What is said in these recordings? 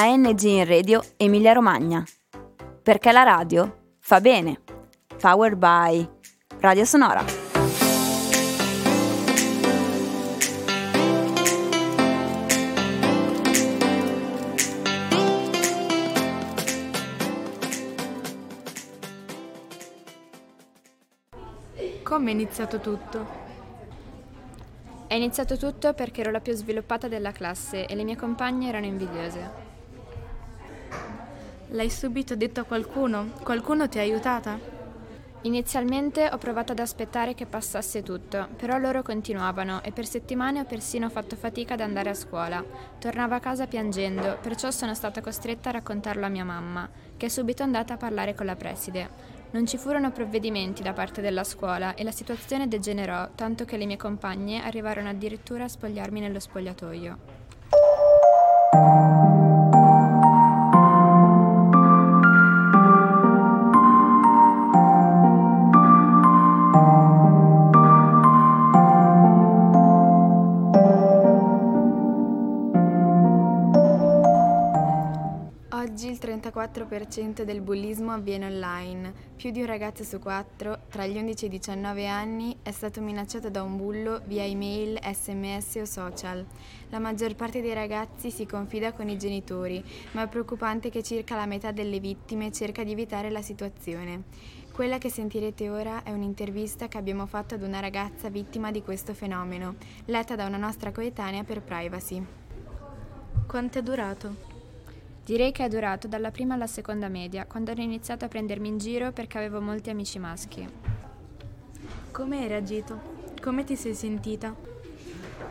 ANG in Radio Emilia Romagna. Perché la radio fa bene. Powered by Radio Sonora. Come è iniziato tutto? È iniziato tutto perché ero la più sviluppata della classe e le mie compagne erano invidiose. L'hai subito detto a qualcuno? Qualcuno ti ha aiutata? Inizialmente ho provato ad aspettare che passasse tutto, però loro continuavano e per settimane ho persino fatto fatica ad andare a scuola. Tornavo a casa piangendo, perciò sono stata costretta a raccontarlo a mia mamma, che è subito andata a parlare con la preside. Non ci furono provvedimenti da parte della scuola e la situazione degenerò tanto che le mie compagne arrivarono addirittura a spogliarmi nello spogliatoio. Oggi il 34% del bullismo avviene online. Più di un ragazzo su quattro, tra gli 11 e i 19 anni, è stato minacciato da un bullo via email, sms o social. La maggior parte dei ragazzi si confida con i genitori, ma è preoccupante che circa la metà delle vittime cerca di evitare la situazione. Quella che sentirete ora è un'intervista che abbiamo fatto ad una ragazza vittima di questo fenomeno, letta da una nostra coetanea per privacy. Quanto è durato? Direi che è durato dalla prima alla seconda media, quando hanno iniziato a prendermi in giro perché avevo molti amici maschi. Come hai reagito? Come ti sei sentita?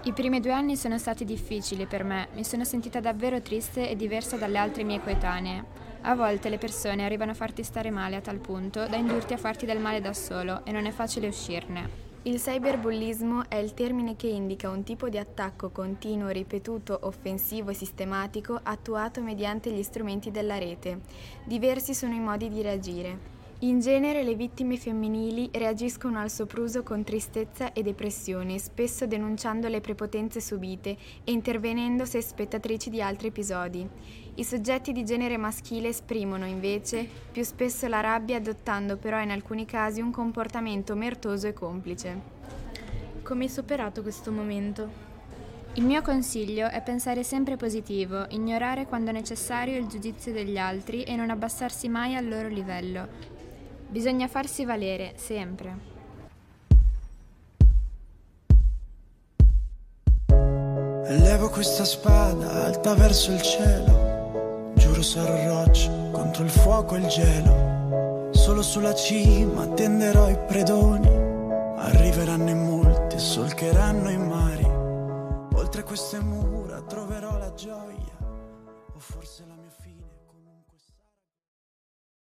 I primi due anni sono stati difficili per me, mi sono sentita davvero triste e diversa dalle altre mie coetanee. A volte le persone arrivano a farti stare male a tal punto da indurti a farti del male da solo e non è facile uscirne. Il cyberbullismo è il termine che indica un tipo di attacco continuo, ripetuto, offensivo e sistematico attuato mediante gli strumenti della rete. Diversi sono i modi di reagire. In genere le vittime femminili reagiscono al sopruso con tristezza e depressione, spesso denunciando le prepotenze subite e intervenendo se spettatrici di altri episodi. I soggetti di genere maschile esprimono invece più spesso la rabbia adottando però in alcuni casi un comportamento mertoso e complice. Come hai superato questo momento? Il mio consiglio è pensare sempre positivo, ignorare quando necessario il giudizio degli altri e non abbassarsi mai al loro livello. Bisogna farsi valere, sempre. Levo questa spada alta verso il cielo, giuro sarò roccia contro il fuoco e il gelo. Solo sulla cima tenderò i predoni, arriveranno in molti solcheranno i mari. Oltre queste mura troverò la gioia, o forse la mia fine.